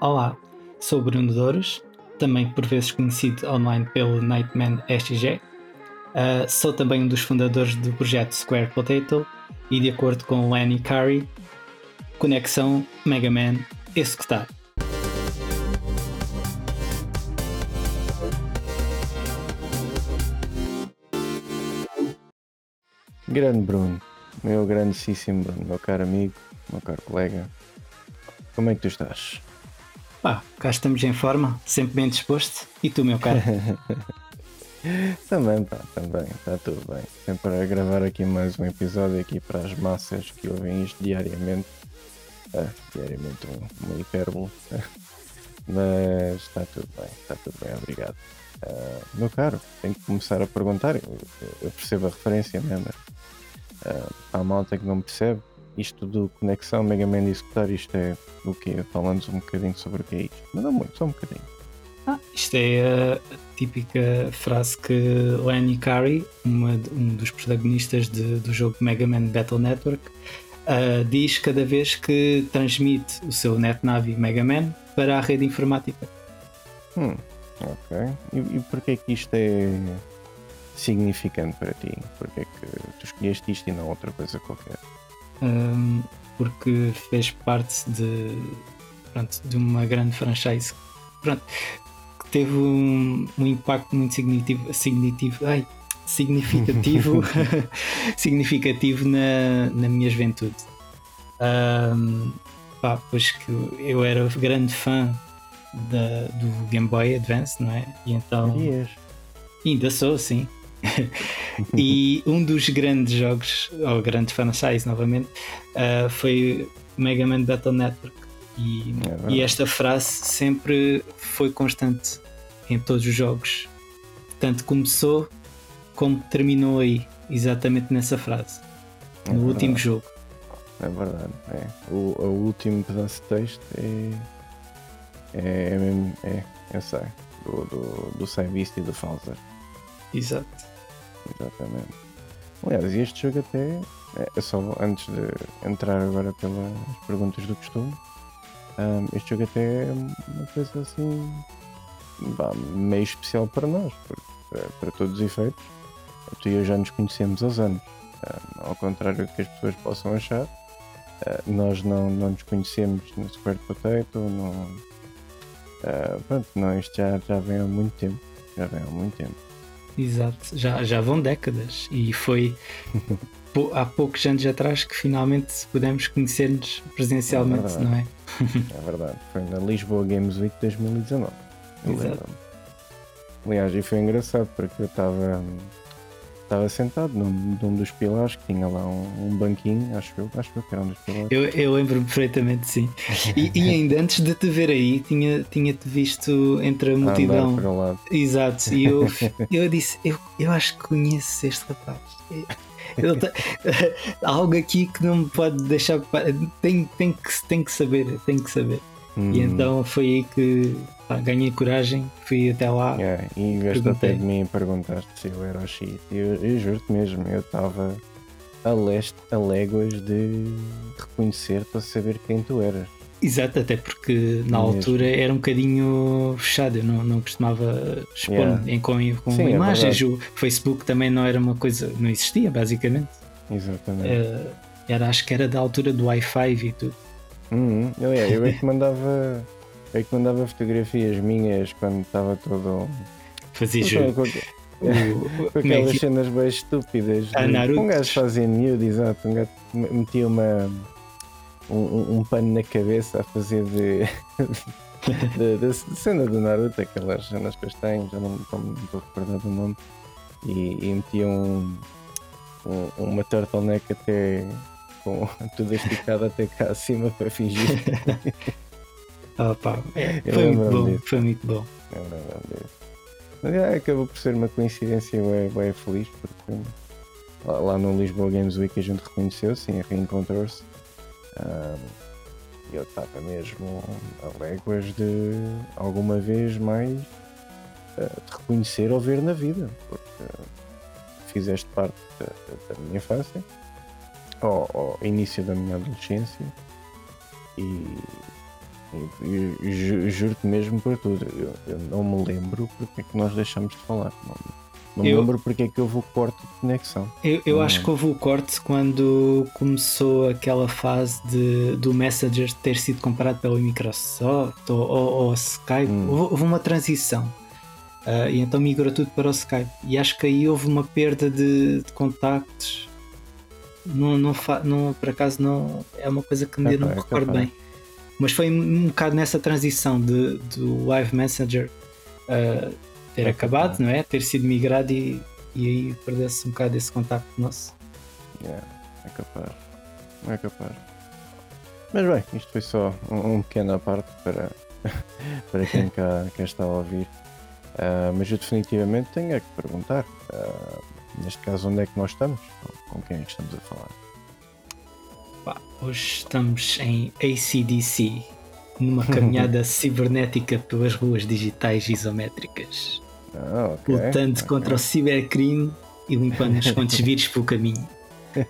Olá, sou Bruno Douros, também por vezes conhecido online pelo Nightman SG. Uh, sou também um dos fundadores do projeto Square Potato e, de acordo com Lenny Curry, conexão Mega Man executar. Grande Bruno, meu grandíssimo Bruno, meu caro amigo, meu caro colega, como é que tu estás? Pá, cá estamos em forma, sempre bem disposto. E tu, meu caro? também, pá, também, está tudo bem. Sempre a gravar aqui mais um episódio aqui para as massas que ouvem isto diariamente. Ah, diariamente um, uma hipérbole. Mas está tudo bem, está tudo bem, obrigado. Uh, meu caro, tenho que começar a perguntar. Eu, eu percebo a referência, né? Mas uh, há malta que não percebe. Isto do conexão Mega Man e executar, isto é o quê? Falando um bocadinho sobre o que é isto. Mas não muito, só um bocadinho. Ah, isto é a típica frase que Lenny Curry, uma, um dos protagonistas de, do jogo Mega Man Battle Network, uh, diz cada vez que transmite o seu NetNavi Mega Man para a rede informática. Hum, ok. E, e porquê que isto é significante para ti? Porquê que tu escolheste isto e não outra coisa qualquer? Um, porque fez parte de, pronto, de uma grande franchise pronto, que teve um, um impacto muito significativo, significativo, ai, significativo, significativo na, na minha juventude. Um, pá, pois que eu era grande fã da, do Game Boy Advance, não é? E então. Ainda sou, sim. e um dos grandes jogos, ou grande franchise novamente, uh, foi Mega Man Battle Network. E, é e, esta frase sempre foi constante em todos os jogos. Tanto começou como terminou aí, exatamente nessa frase. É no verdade. último jogo. É verdade. É. O, o último pedaço de texto é. É, é mesmo. É, eu sei. Do, do, do Cybeast e do Falzer. Exato. Exatamente. Aliás, este jogo até. É só antes de entrar agora pelas perguntas do costume. Um, este jogo até é uma coisa assim. Bah, meio especial para nós, para, para todos os efeitos, tu e eu já nos conhecemos há anos. Um, ao contrário do que as pessoas possam achar, uh, nós não, não nos conhecemos no Square Potato, não, uh, pronto, não, isto já, já vem há muito tempo. Já vem há muito tempo. Exato, já, já vão décadas e foi há poucos anos atrás que finalmente pudemos conhecer-nos presencialmente, é não é? é verdade, foi na Lisboa Games Week 2019. Exato. Aliás, e foi engraçado porque eu estava estava sentado num, num, dos pilares que tinha lá um, um, banquinho, acho eu, acho que era um dos pilares. Eu, eu lembro-me perfeitamente, sim. E, e, ainda antes de te ver aí, tinha-te tinha visto entre a multidão. para o lado. Exato, e eu, eu disse, eu, eu acho que conheço este rapaz. algo aqui que não me pode deixar. Tem, tem, que, tem que saber, tem que saber. Hum. E então foi aí que pá, ganhei coragem, fui até lá. Yeah, e de até de mim perguntaste se eu era o X, eu, eu juro-te mesmo, eu estava a leste, a léguas de reconhecer para saber quem tu eras. Exato, até porque na mesmo. altura era um bocadinho fechado, eu não, não costumava expor yeah. em, com, com Sim, é imagens. É o Facebook também não era uma coisa, não existia basicamente. Exatamente. Uh, era, acho que era da altura do Wi-Fi e tudo. Uhum. Eu, é, eu é que mandava é que mandava fotografias minhas quando estava todo. Fazia jogo. Com, com aquelas é cenas bem estúpidas. A Naruto. Um gajo fazia nude, exato. Um gajo metia uma. Um, um pano na cabeça a fazer de. da cena do Naruto, aquelas cenas que eu tenho, já não, não estou recordado o nome, e, e metia um, um, uma turtleneck até com tudo esticado até cá acima para fingir. Ah, pá, é, foi muito bom, disso. foi muito bom. Mas é, acabou por ser uma coincidência bem, bem feliz, porque lá, lá, no Lisboa Games Week a gente reconheceu, sim, reencontrou-se. E eu estava mesmo a léguas de alguma vez mais uh, de reconhecer ou ver na vida, porque fizeste parte da, da minha infância, ao, ao início da minha adolescência, e E, e ju- juro-te mesmo por tudo. Eu, eu não me lembro porque é que nós deixamos de falar. Não, não me Eu- lembro porque é que houve o corte de conexão. Eu, eu acho que houve o corte quando começou aquela fase de, do Messenger ter sido comprado pela Microsoft ou, ou, ou Skype. Hum. Houve, uma transição. Ah, e então migrou tudo para o Skype. E acho que aí houve uma perda de, de contactos. Não, não, fa- não, por acaso não é uma coisa que me É não pá, me é recordo capaz. bem. Mas foi um bocado nessa transição de, do Live Messenger ah, ter É acabado, capaz. não é? Ter sido migrado e, e aí perdeu-se um bocado esse contacto nosso. Yeah, é capaz. É capaz. Mas bem, isto foi só um, um pequeno à parte para, para quem cá, cá está a ouvir. Ah, mas eu definitivamente tenho é que perguntar. ah, neste caso, onde é que nós estamos? Com- quem é estamos a falar? Pá, hoje estamos em ACDC, numa caminhada cibernética pelas ruas digitais isométricas, Ah, ok. lutando ok. contra o cibercrime e limpando os quantos vírus pelo caminho.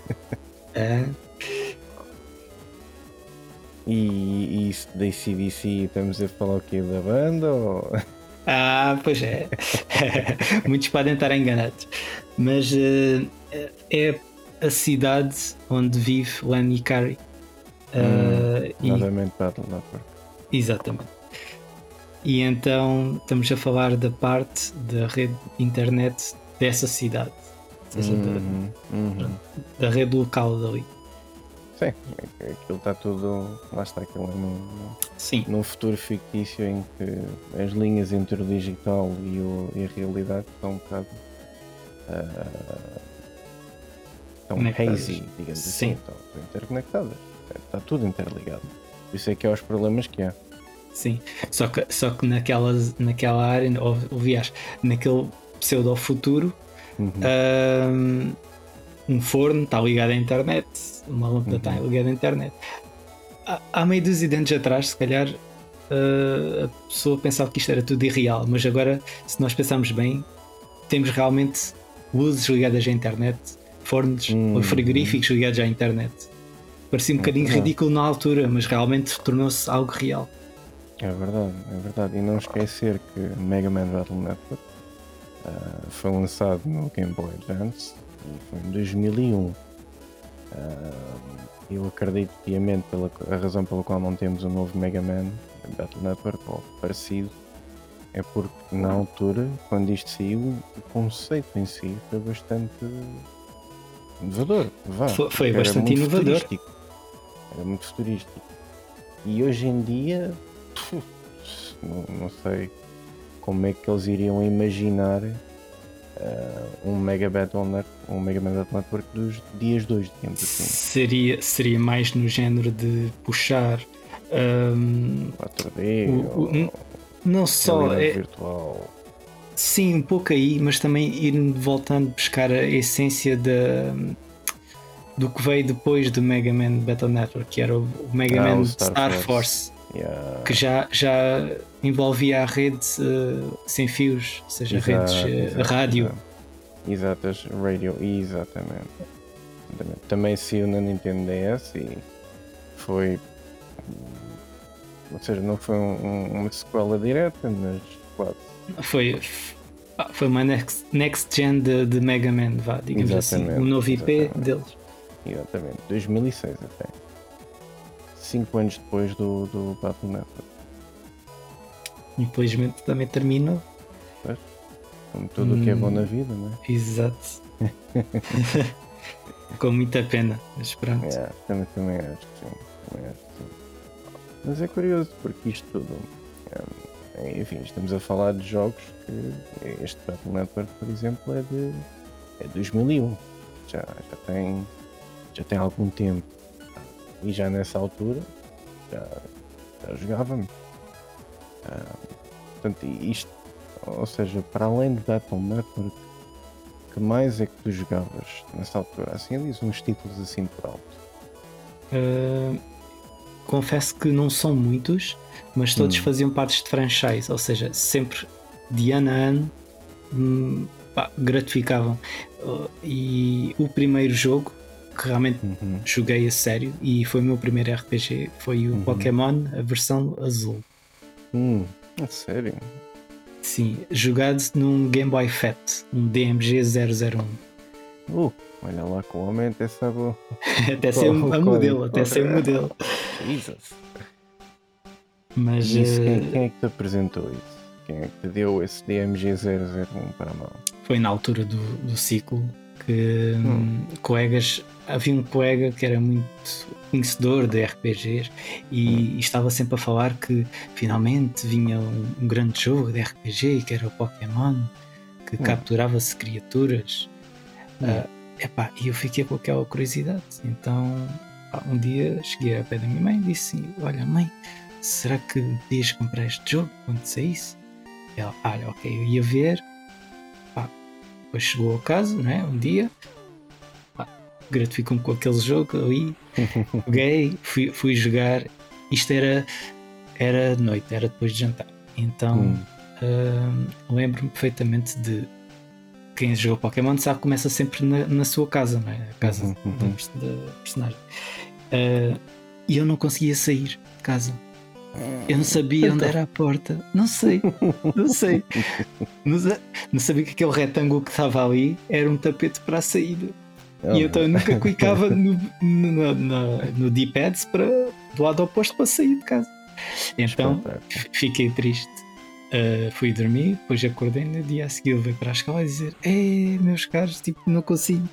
Ah, E, e isso da CDC estamos a falar o quê? Da banda? Ou... ah, pois é. Muitos podem estar enganados. Mas eh, é a cidade onde vive Lenny Carey. Ah, e- Novamente Battle Network. Exatamente. E então estamos a falar da parte da rede internet dessa cidade, ou seja, da- Uhum, uhum. da, rede local dali. Sim, aquilo está tudo. Lá está, aquilo é num, Sim, num futuro fictício em que as linhas entre o digital e, o- e a realidade estão um bocado. Estão Conectadas. hazy, digamos Sim. assim, estão, estão interconectadas. Está tudo interligado. Isso é que há os problemas que há. sim. Só que, só que naquela, naquela área, ou, ou aliás, naquele pseudo futuro, Uhum. ahm, um forno está ligado à internet, uma lâmpada está Uhum. ligada à internet. Há, há meio dúzia de anos atrás, se calhar, ah, a pessoa pensava que isto era tudo irreal, mas agora, se nós pensarmos bem, temos realmente luzes ligadas à internet, fornos ou frigoríficos ligados à internet. Parecia um bocadinho verdade. ridículo na altura, mas realmente tornou-se algo real. É verdade, é verdade. E não esquecer que Mega Man Battle Network ah, foi lançado no Game Boy Advance e foi em 2001. Ah, eu acredito piamente pela a razão pela qual não temos um novo Mega Man Battle Network ou parecido é porque na altura, quando isto saiu, o conceito em si foi bastante inovador. Vá, Foi- foi bastante inovador. futurístico. Era muito futurístico. E hoje em dia, puf, não, não sei como é que eles iriam imaginar ah, um Mega Battle Net, um Mega Battle Network dos dias 2, digamos assim. Seria, seria mais no género de puxar. ahm, 4D, O- o- ou não só. É, virtual. sim, um pouco aí, mas também ir voltando buscar a essência da, do que veio depois do Mega Man Battle Network, que era o Mega Ah, Man o Star, Star Force, Yeah. que já, já envolvia a rede eh, sem fios, ou seja, Exato, redes exato, rádio. Exatas, radio, exatamente. Exatamente. Também saiu na Nintendo DS e foi. Ou seja, não foi um- um- uma sequela direta, mas quase. Foi, foi uma next, next gen de, de Mega Man, vá, digamos assim, Exatamente, um novo IP exatamente. deles. Exatamente. 2006 até. Cinco anos depois do, do Battle Network. Infelizmente também terminou. Como tudo o que é bom Hum. na vida, não é? Exato. Com muita pena, mas pronto. Yeah, também, também acho que sim. Também acho. Mas é curioso porque isto tudo. é, enfim, estamos a falar de jogos que este Battle Network, por exemplo, é de é de 2001. Já, já, tem, já tem algum tempo. E já nessa altura já, já jogávamos. Ah, portanto, isto, ou seja, para além do Battle Network, que mais é que tu jogavas nessa altura? Assim, diz uns títulos assim por alto. Uh, confesso que não são muitos, mas todos Hum. faziam partes de franchise, ou seja, sempre de ano a ano hum, pá, gratificavam. Uh, e o primeiro jogo que realmente Uhum. joguei a sério e foi o meu primeiro RPG. Foi o Uhum. Pokémon, a versão azul. Hum, a sério? Sim, jogado num Game Boy Fat, um DMG 001. Uh, olha lá que o homem até sabe. o- até ser um, a modelo, até ser um modelo. Jesus. Mas E isso, quem, eh, quem é que te apresentou isso? Quem é que te deu esse DMG 001 para a mão? foi na altura do, do ciclo que hum, Hum. colegas. Havia um colega que era muito conhecedor de RPGs e, Hum. e estava sempre a falar que finalmente vinha um, um grande jogo de RPG que era o Pokémon, que Hum. capturava-se criaturas. Hum. Epá, e eu fiquei com aquela curiosidade. Então pá, um dia cheguei ao pé da minha mãe e disse: assim, Olha, mãe, será que podias comprar este jogo quando saísse? Ela, olha, ok, eu ia ver. Pá, depois chegou a casa, não é? Um dia, gratificou-me com aquele jogo ali, joguei, fui, fui jogar. Isto era, era de noite, era depois de jantar. Então Hum. hum, lembro-me perfeitamente de quem jogou Pokémon sabe que começa sempre na, na sua casa, não é? A casa Uhum, da uhum. pers- da personagem. Uh, e eu não conseguia sair de casa. Eu não sabia onde era a porta. Não sei, não sei. Não, não sabia que aquele retângulo que estava ali era um tapete para a saída. Oh, E então eu nunca clicava no, no, no, no- D-pads para do lado oposto para sair de casa. Então fiquei triste. Uh, fui dormir, depois acordei no dia a seguir, veio para a escola e dizer: Ei, meus caros, tipo, não consigo,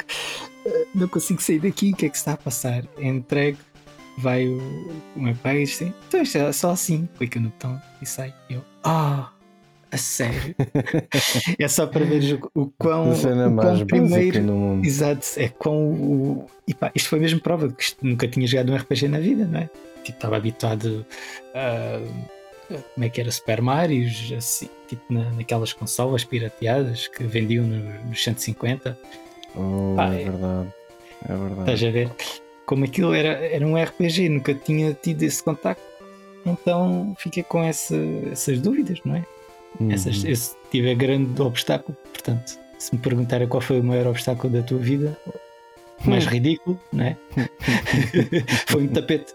uh, não consigo sair daqui, o que é que se está a passar? Entrego, vai o, o meu pai e diz assim: Então isto é só assim, clica no botão e sai. Eu, ah, a sério? é só para ver o, o quão, A cena o mais quão primeiro. no mundo. Exato, é com o. E pá, isto foi mesmo prova de que nunca tinha jogado um RPG na vida, não é? Tipo, estava habituado a. a- Como é que era? Super Marios, assim, tipo na, naquelas consolas pirateadas que vendiam no- nos 150. Oh, Pá, é verdade. É verdade. Estás a ver? Como aquilo era, era um RPG, nunca tinha tido esse contacto. Então fiquei com essa- essas dúvidas, não é? Uhum. Essas, esse tive a grande obstáculo. Portanto, se me perguntarem qual foi o maior obstáculo da tua vida, mais ridículo, não é? foi um tapete.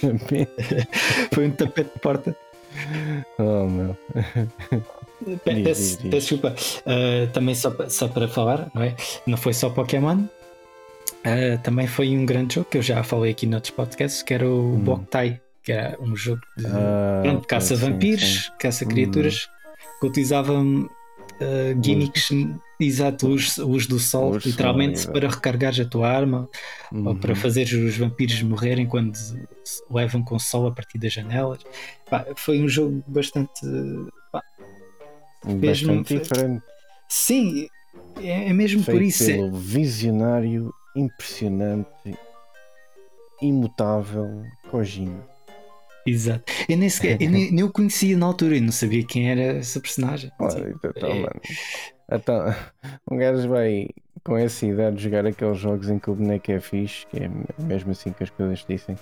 Também. Foi um tapete de porta. Oh, meu. Peço, desculpa. Uh, também só, só para falar, não é? Não foi só Pokémon. Uh, também foi um grande jogo que eu já falei aqui noutros podcasts, que era o Hum. Boktai, que era um jogo de Ah, pronto, ok, caça sim, vampiros, sim. caça Hum. que utilizavam uh, gimmicks, exato, luz, luz do sol, literalmente para recarregares a tua arma ou para Uhum. fazer os vampiros morrerem quando levam com o sol a partir das janelas. Pá, foi um jogo bastante. pá, Bastante diferente. sim, é, é mesmo Feito por isso. é- pelo visionário, impressionante, imutável Kojima. Exato. Eu nem sequer eu nem, nem o conhecia na altura, eu não sabia quem era essa personagem. Olha, então, então, é- mano. Então, um gajo vai com essa idade jogar aqueles jogos em que o boneco é fixe, que é mesmo assim que as coisas dizem.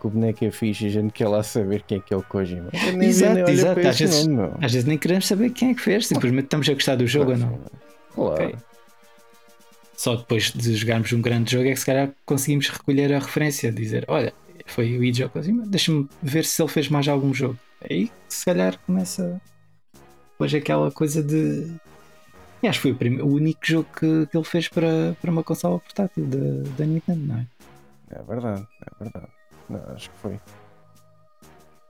Que o boneco é fixe e a gente quer lá saber quem é que é o Kojima. Nem Exato, nem exato. Às vezes- nome. Às vezes nem queremos saber quem é que fez, simplesmente estamos a gostar do jogo ou não. Claro. Ok. Só depois de jogarmos um grande jogo é que se calhar conseguimos recolher a referência, dizer, olha, foi o Hideo Kojima, deixa-me ver se ele fez mais algum jogo. Aí que se calhar começa depois aquela coisa de. E acho que foi o, prime- o único jogo que, que ele fez para, para uma consola portátil da, da Nintendo, não é? É verdade, é verdade. Não, acho que foi.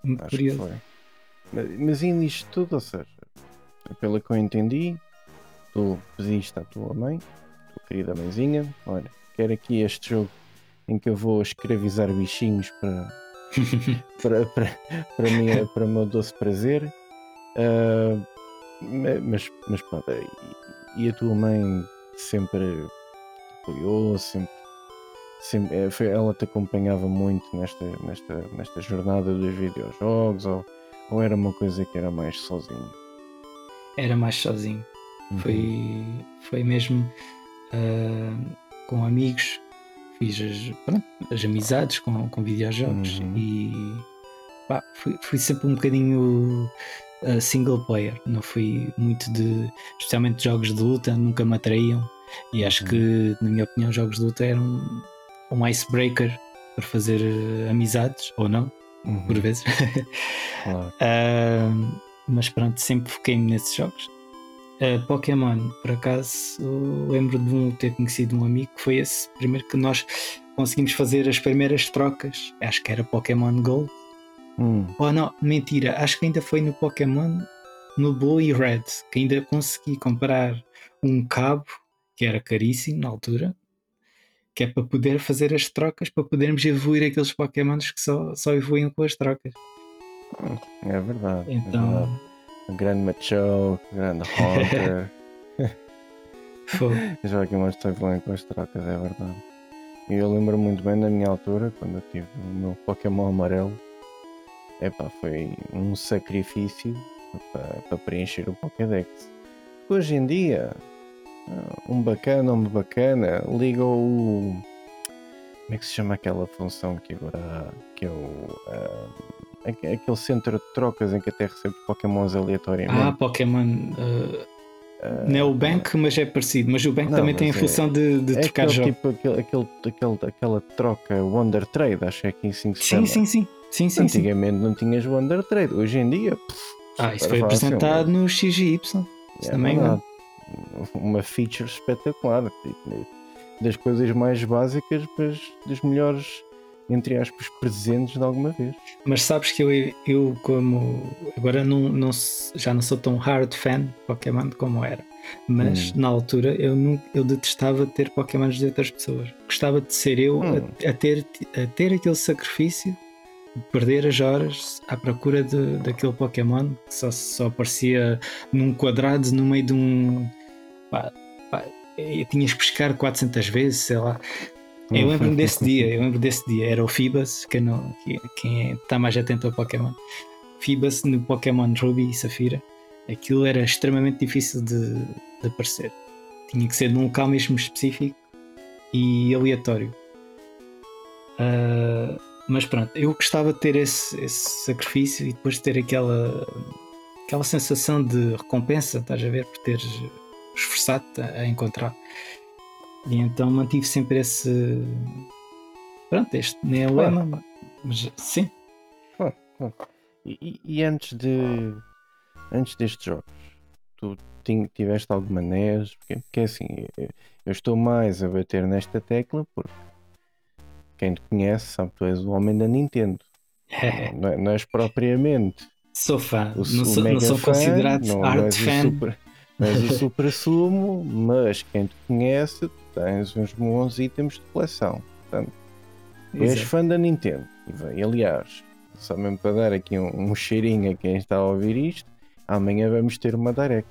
Muito Acho que curioso. foi. Mas, ainda isto tudo, ou seja, pelo que eu entendi, tu pediste à tua mãe, tua querida mãezinha, olha, quero aqui este jogo em que eu vou escravizar bichinhos para, para, para, para, mim, para o meu doce prazer. Ma- mas, mas pronto, e, a tua mãe sempre te apoiou, sempre, sempre eh, foi, ela te acompanhava muito nesta, nesta, nesta jornada dos videojogos ou, ou era uma coisa que era mais sozinho? Era mais sozinho. Uhum. Foi, foi mesmo ah, com amigos, fiz as, pronto, as amizades com, com videojogos Uhum. e pá, fui, fui sempre um bocadinho ah, single player, não fui muito de, especialmente jogos de luta, nunca me atraíam. E acho que, na minha opinião, jogos de luta eram um icebreaker para fazer eh, amizades, ou não, Uhum, por vezes. claro. Ah, mas pronto, sempre foquei-me nesses jogos. Ah, Pokémon, por acaso, eu lembro de um, ter conhecido um amigo que foi esse primeiro que nós conseguimos fazer as primeiras trocas. Acho que era Pokémon Gold. Hum, Oh não, mentira, acho que ainda foi no Pokémon no Blue e Red que ainda consegui comprar um cabo que era caríssimo na altura, que é para poder fazer as trocas para podermos evoluir aqueles Pokémons que só, só evoluem com as trocas. é verdade. é Então, verdade. Grande Machoke, o grande. Eu já aqui estou falando com as trocas, é verdade. E eu lembro muito bem na minha altura, quando eu tive o meu Pokémon amarelo. Epá, foi um sacrifício para, para preencher o Pokédex. Hoje em dia, um bacana, uma bacana, liga o. Como é que se chama aquela função que agora que é o. ah, aquele centro de trocas em que até recebe Pokémons Ah, aleatoriamente. Pokémon. uh, Ah, não é o Bank, mas é parecido. Mas o Bank Não, também tem a é- função de, de é trocar aquele jogos. tipo, aquele, aquele, aquele- aquela troca Wonder Trade, acho que é aqui que se Sim, chama. sim, sim. Sim, sim, sim. Antigamente não tinhas Wonder Trade, hoje em dia. pff, Ah, isso foi apresentado mano. no XY. Isso É também verdade. Uma feature espetacular. tipo, das coisas mais básicas, mas dos melhores, entre aspas, presentes de alguma vez. Mas sabes que eu, eu como agora não, não já não sou tão hard fan de Pokémon como era. Mas Hum. na altura eu, não, eu detestava ter Pokémons de outras pessoas. Gostava de ser eu Hum. a, a ter, a ter aquele sacrifício de perder as horas à procura de, daquele Pokémon que só, só aparecia num quadrado no meio de um. Pá, pá, e tinhas que pescar 400 vezes, sei lá. Eu lembro-me desse dia, eu lembro desse dia, era o Fibas, quem, não, que- quem está mais atento ao Pokémon. Fibas no Pokémon Ruby e Safira, aquilo era extremamente difícil de, de aparecer. Tinha que ser num local mesmo específico e aleatório. Ah, mas pronto, eu gostava de ter esse, esse sacrifício e depois ter aquela, aquela sensação de recompensa, estás a ver, por teres esforçado-te a, a encontrar. E então mantive sempre esse. Pronto, este nem é Claro. lema, mas sim. E, e- e antes de antes destes jogos, tu tiveste alguma NES? Porque, porque assim, eu, estou mais a bater nesta tecla porque quem te conhece sabe que tu és o homem da Nintendo. Não, é- não és propriamente Sou fã, o, não, o sou, não sou fã, considerado não, não art és o fan. super, não és o super sumo, mas quem te conhece tens uns bons itens de coleção. Portanto, és Exato. fã da Nintendo. E, aliás, só mesmo para dar aqui um, um cheirinho a quem está a ouvir isto, amanhã vamos ter uma Direct.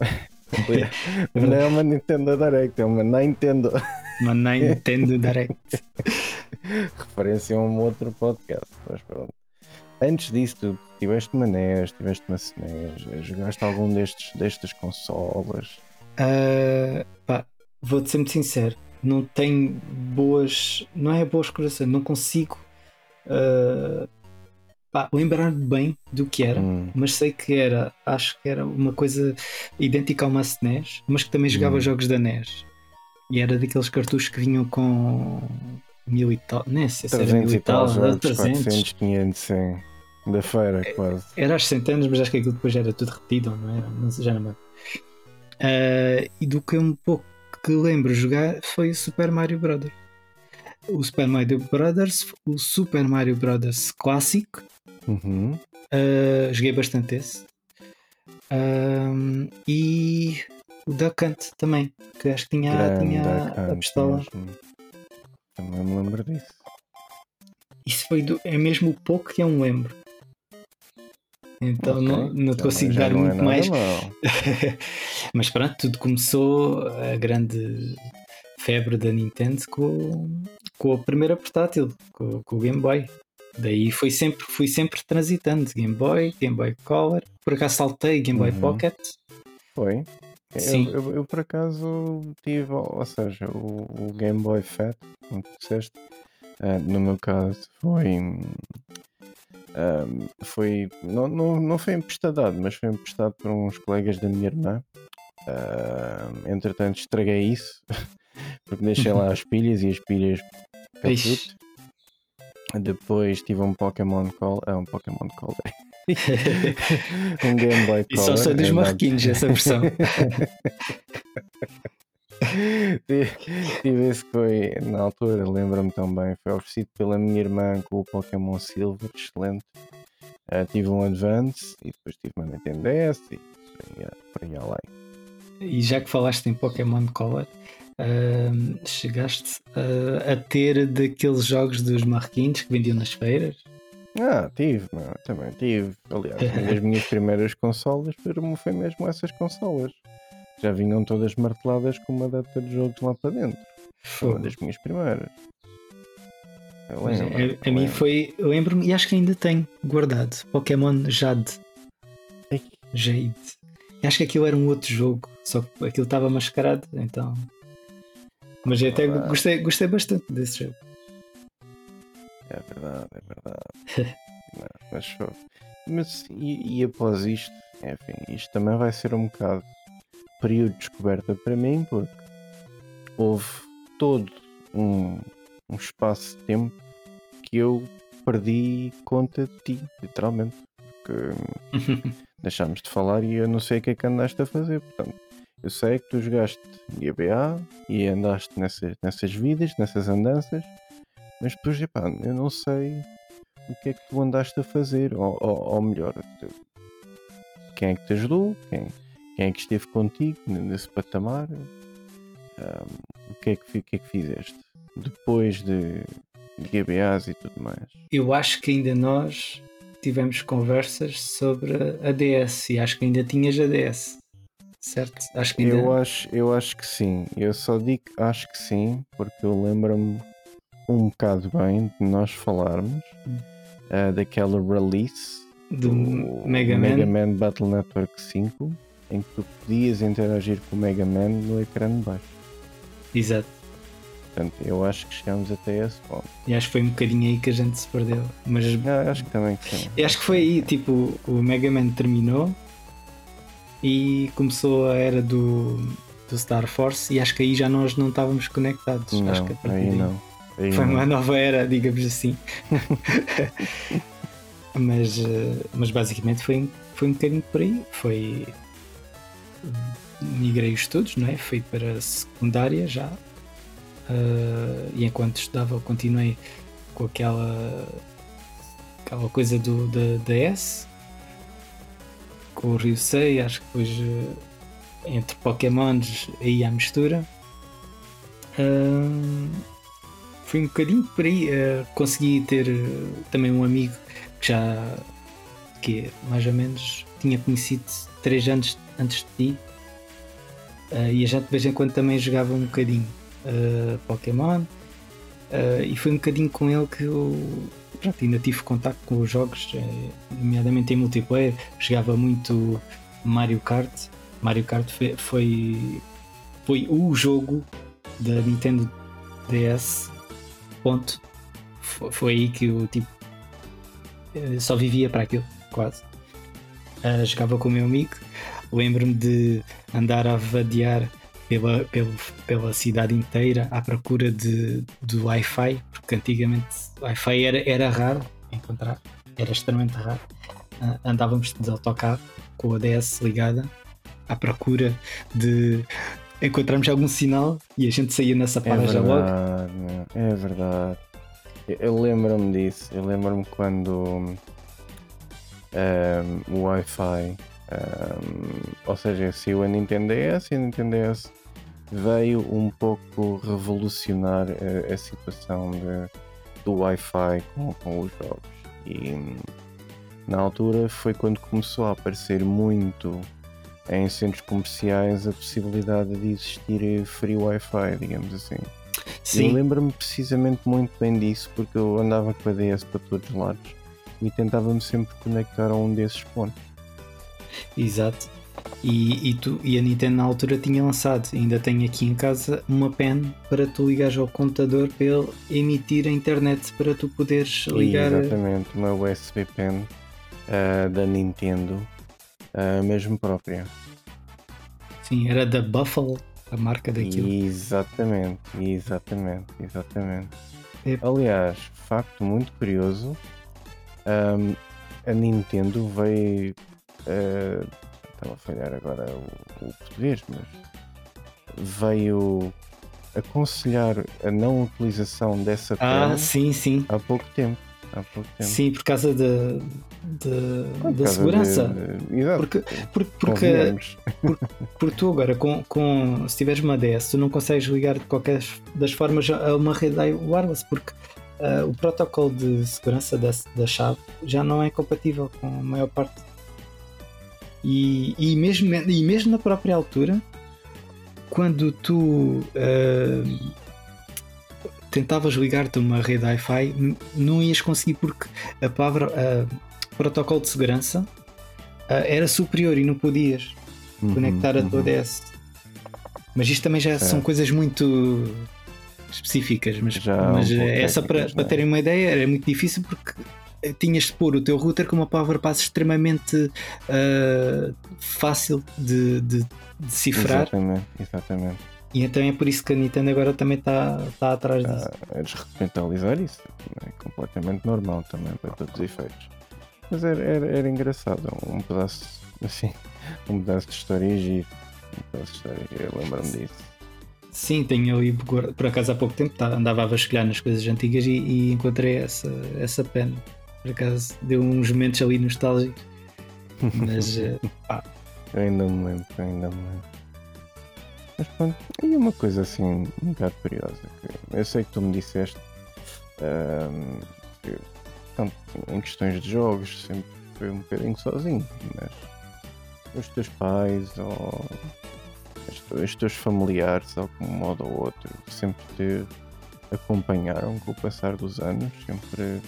não é uma Nintendo Direct, é uma Nintendo. Uma Nintendo Direct. Referência a um outro podcast. Mas pronto. Antes disso, tu tiveste uma NES, tiveste uma SNES, jogaste algum destes, destas consolas? Ah, pá, vou-te ser muito sincero, não tenho boas. Não é boas corações, não consigo ah, pá, lembrar-me bem do que era. Hum, mas sei que era, acho que era uma coisa idêntica a uma SNES, mas que também jogava Hum. jogos da NES. E era daqueles cartuchos que vinham com mil e tal, nem sei se era 300 mil e tal era jogos, 300. 400, 500, 100. Da feira, É, quase. Era às centenas, mas acho que aquilo depois era tudo repetido, não era? Não sei, já não lembro. Ah, e do que um pouco que lembro jogar foi o Super Mario Brothers. O Super Mario Brothers, o Super Mario Brothers clássico, Uhum. Uh, joguei bastante esse. Um, e o Duck Hunt também, que acho que tinha, Grande tinha a pistola. mesmo. Também me lembro disso. Isso foi do, é mesmo o pouco que eu me lembro. Então Ok, não, não consigo dar é muito nada mais. Mas pronto, tudo começou a grande febre da Nintendo com, com a primeira portátil, com, com o Game Boy. Daí foi sempre, fui sempre transitando Game Boy, Game Boy Color, por acaso saltei Game Boy Uhum. Pocket. Foi? Eu- Sim. Eu, eu, por acaso tive, ou seja, o, o Game Boy Fat, como tu disseste, ah, no meu caso foi. ahm, foi não, não, não foi emprestado, mas foi emprestado por uns colegas da minha irmã. Uh, entretanto, estraguei isso porque deixei lá as pilhas e as pilhas caput. Depois tive um Pokémon Call, é um Pokémon Call, um Game Boy Color. E só sei dos marroquinos essa versão. tive esse que foi, na altura, lembro-me também, foi oferecido pela minha irmã com o Pokémon Silver, excelente. Uh, tive um Advance e depois tive uma Nintendo DS e por aí além. E já que falaste em Pokémon Color, uh, chegaste uh, a ter daqueles jogos dos marquinhos que vendiam nas feiras? Ah, tive, também tive. Aliás, uma das minhas primeiras consolas foi mesmo essas consolas. Já vinham todas marteladas com uma data de jogos lá para dentro. Foi uma das minhas primeiras. Eu lembro, é, a, a mim foi. Eu lembro-me e acho que ainda tenho guardado. Pokémon Jade. Jade. Acho que aquilo era um outro jogo. Só que aquilo estava mascarado, então. Mas eu até gostei, gostei bastante desse jogo. É verdade, é verdade. Não, mas, mas e, e, após isto, enfim, isto também vai ser um bocado período de descoberta para mim, porque houve todo um, um espaço de tempo que eu perdi conta de ti, literalmente. Porque deixámos de falar e eu não sei o que é que andaste a fazer, portanto. Eu sei que tu jogaste GBA e andaste nessas, nessas vidas, nessas andanças, mas depois, epá, eu não sei o que é que tu andaste a fazer, ou, ou, ou melhor, quem é que te ajudou, quem, quem é que esteve contigo nesse patamar, um, o, que é que, o que é que fizeste depois de, de GBAs e tudo mais. Eu acho que ainda nós tivemos conversas sobre a DS e acho que ainda tinhas a DS certo? Acho que ainda... eu, acho, eu acho que sim. Eu só digo acho que sim, porque eu lembro-me um bocado bem de nós falarmos hum. uh, daquela release do, do Mega, Mega Man. Man Battle Network 5 em que tu podias interagir com o Mega Man no ecrã de baixo. Exato. Portanto, eu acho que chegamos até esse ponto. E acho que foi um bocadinho aí que a gente se perdeu. Mas ah, acho que também que sim. Eu acho que foi aí, tipo, o Mega Man terminou e começou a era do, do Star Force e acho que aí já nós não estávamos conectados. Não, acho que aí não. Aí foi não. uma nova era, digamos assim. mas, eh, mas basicamente foi, foi um bocadinho por aí. Foi. Migrei os estudos, não é? Fui para a secundária já. Uh, e enquanto estudava, continuei com aquela, aquela coisa do, da DS, com o Rio Sei, acho que depois uh, entre Pokémons aí à mistura. Uh, um bocadinho por aí. Consegui ter também um amigo que já que mais ou menos tinha conhecido 3 anos antes de ti. e a gente de vez em quando também jogava um bocadinho Pokémon. e foi um bocadinho com ele que eu pronto, ainda tive contato com os jogos, eh, nomeadamente em multiplayer. Jogava muito Mario Kart. Mario Kart foi, foi, foi o jogo da Nintendo DS. Ponto. Foi, foi aí que eu tipo, só vivia para aquilo, quase. Uh, jogava com o meu amigo. Lembro-me de andar a vadear pela, pela, pela cidade inteira à procura de, de Wi-Fi, porque antigamente Wi-Fi era, era raro encontrar, era extremamente raro. Uh, andávamos de autocarro com a DS ligada à procura de encontrarmos algum sinal e a gente saía nessa página é já logo. É verdade. Eu lembro-me disso. Eu lembro-me quando um, o Wi-Fi um, ou seja, se a Nintendo DS e a Nintendo DS veio um pouco revolucionar a, a situação de, do Wi-Fi com, com os jogos. E na altura foi quando começou a aparecer muito em centros comerciais a possibilidade de existir free Wi-Fi, digamos assim. Sim. Eu lembro-me precisamente muito bem disso porque eu andava com a DS para todos os lados e tentava-me sempre conectar a um desses pontos. Exato. E, e, tu, e a Nintendo na altura tinha lançado, ainda tenho aqui em casa, uma pen para tu ligares ao computador para ele emitir a internet para tu poderes ligar. Exatamente, uma USB pen uh, da Nintendo, uh, mesmo própria. Sim, era da Buffalo, a marca daquilo. Exatamente, exatamente, exatamente. É. Aliás, facto muito curioso, hum, a Nintendo veio. Estava a falhar agora o, o português, mas veio aconselhar a não utilização dessa Ah, sim, sim. há pouco tempo. Há pouco tempo. Sim, por causa de, de- Por da causa segurança. de- de-. Porque, por- porque, Convenhamos. porque tu agora, com, com, se tiveres uma DS, tu não consegues ligar de qualquer das formas a uma rede wireless, porque ah, o protocolo de segurança da, da chave já não é compatível com a maior parte. E, e, mesmo, e mesmo na própria altura, quando tu ah, tentavas ligar-te a uma rede Wi-Fi, não ias conseguir porque a palavra ah, protocolo de segurança ah, era superior e não podias conectar a Uhum, tua uhum. DS. Mas isto também já são coisas muito específicas, mas, Já um mas essa para, para é? terem uma ideia era muito difícil porque tinhas de pôr o teu router com uma power pass extremamente ah, fácil de, de- de decifrar Exatamente, exatamente. e então é por isso que a Nintendo agora também está está atrás disso. Ah, eles isso é completamente normal também para todos os efeitos. Mas era, era, era engraçado, um pedaço assim, um pedaço de história giro. Um pedaço de história, eu lembro-me disso. Sim, tenho ali por por acaso há pouco tempo tá, andava a vasculhar nas coisas antigas e, e encontrei essa, essa pena. Por acaso deu uns momentos ali nostálgicos. Mas eh, Eu ainda me lembro, eu ainda me lembro. Mas pronto, e uma coisa assim um bocado curiosa, que eu sei que tu me disseste ahm, que pronto, em questões de jogos sempre foi um bocadinho sozinho, mas os teus pais ou os teus familiares, de algum modo ou outro, sempre te acompanharam com o passar dos anos, sempre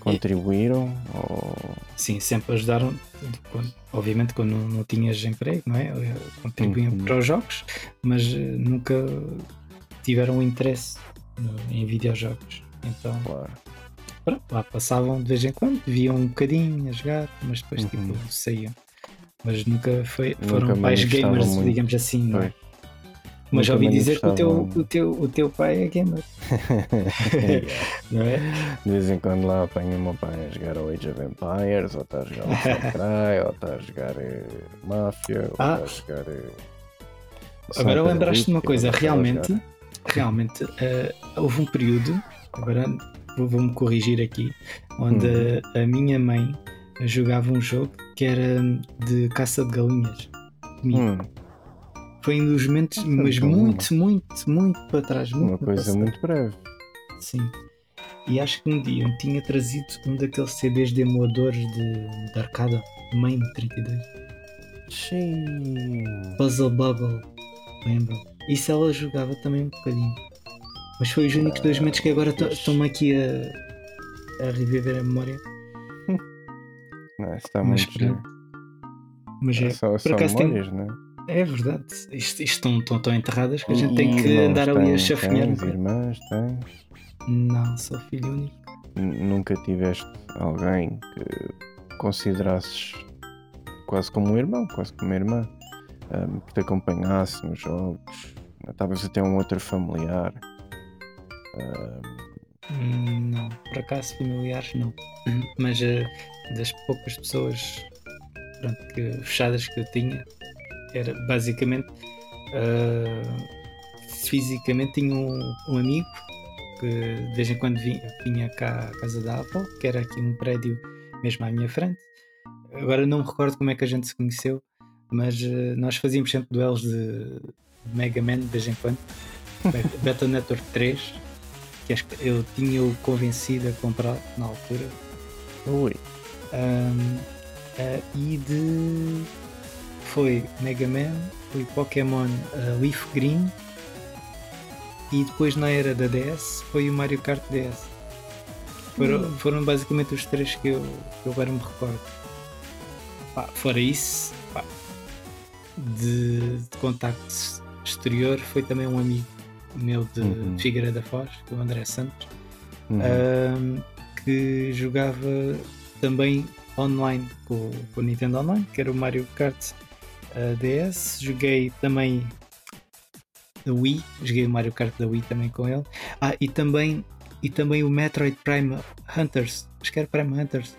contribuíram ou sim, sempre ajudaram. obviamente quando não, tinhas emprego, não é? Contribuíam Uhum. para os jogos, mas eh, nunca tiveram interesse em videojogos. Então claro. pronto, lá passavam de vez em quando, viam um bocadinho a jogar, mas depois Uhum. tipo saíam. Mas nunca foi, Nunca foram pais manifestavam gamers, muito. digamos assim, não é? Mas já ouvi dizer que o teu, o, teu, o teu pai é gamer, não é? De vez em quando lá apanho o meu pai a jogar o Age of Empires, ou está a jogar o Cry, ou está a jogar eh, Máfia, ou Ah. está a jogar. eh, Agora lembraste de uma coisa, realmente, realmente eh, houve um período, agora vou- vou-me corrigir aqui, onde Uhum. a, a minha mãe jogava um jogo que era de caça de galinhas. comigo. Hum, Foi um dos momentos, de mas galinha. muito, muito, muito para trás. Muito uma coisa passado. muito breve. Sim. E acho que um dia eu tinha trazido um daqueles CDs de emuladores de, de arcada, Main 32. Sim. Puzzle Bubble, lembro. Isso ela jogava também um bocadinho. Mas foi os únicos dois momentos que agora estão-me aqui a, a reviver a memória. Não, está Mas muito giro. Mas é, Só, só acaso tem- memórias, não é? É verdade. Isto, isto estão, estão tão enterradas que a gente tem que irmãos andar ali a chafinhar. um Tens, bocado. irmãs, tens. Não, sou filho único. N- Nunca tiveste alguém que considerasses quase como um irmão, quase como uma irmã, ahm, que te acompanhasse nos jogos, talvez até um outro familiar. Hum, Não, por acaso familiares não. Mas eh, das poucas pessoas pronto, que, fechadas que eu tinha, era basicamente eh, fisicamente tinha um, um amigo que de vez em quando vinha, vinha cá à casa da avó, que era aqui um prédio mesmo à minha frente. Agora não me recordo como é que a gente se conheceu, mas eh, nós fazíamos sempre duelos de, Mega Man de vez em quando. Battle Network 3, que acho que eu tinha-o convencido a comprar na altura. ui, Ahm, ah, e de. Foi Mega Man, foi Pokémon ah, Leaf Green e depois na era da DS foi o Mario Kart DS. Foram, foram basicamente os três que eu, que eu agora me recordo. Pá, fora isso, pá, de, de contacto exterior foi também um amigo meu de Uhum. Figueira da Foz, o André Santos uhum, ahm, que jogava também online com, com o Nintendo Online, que era o Mario Kart a DS, joguei também da Wii, joguei o Mario Kart da Wii também com ele. Ah, e também, e também o Metroid Prime Hunters, acho que era Prime Hunters.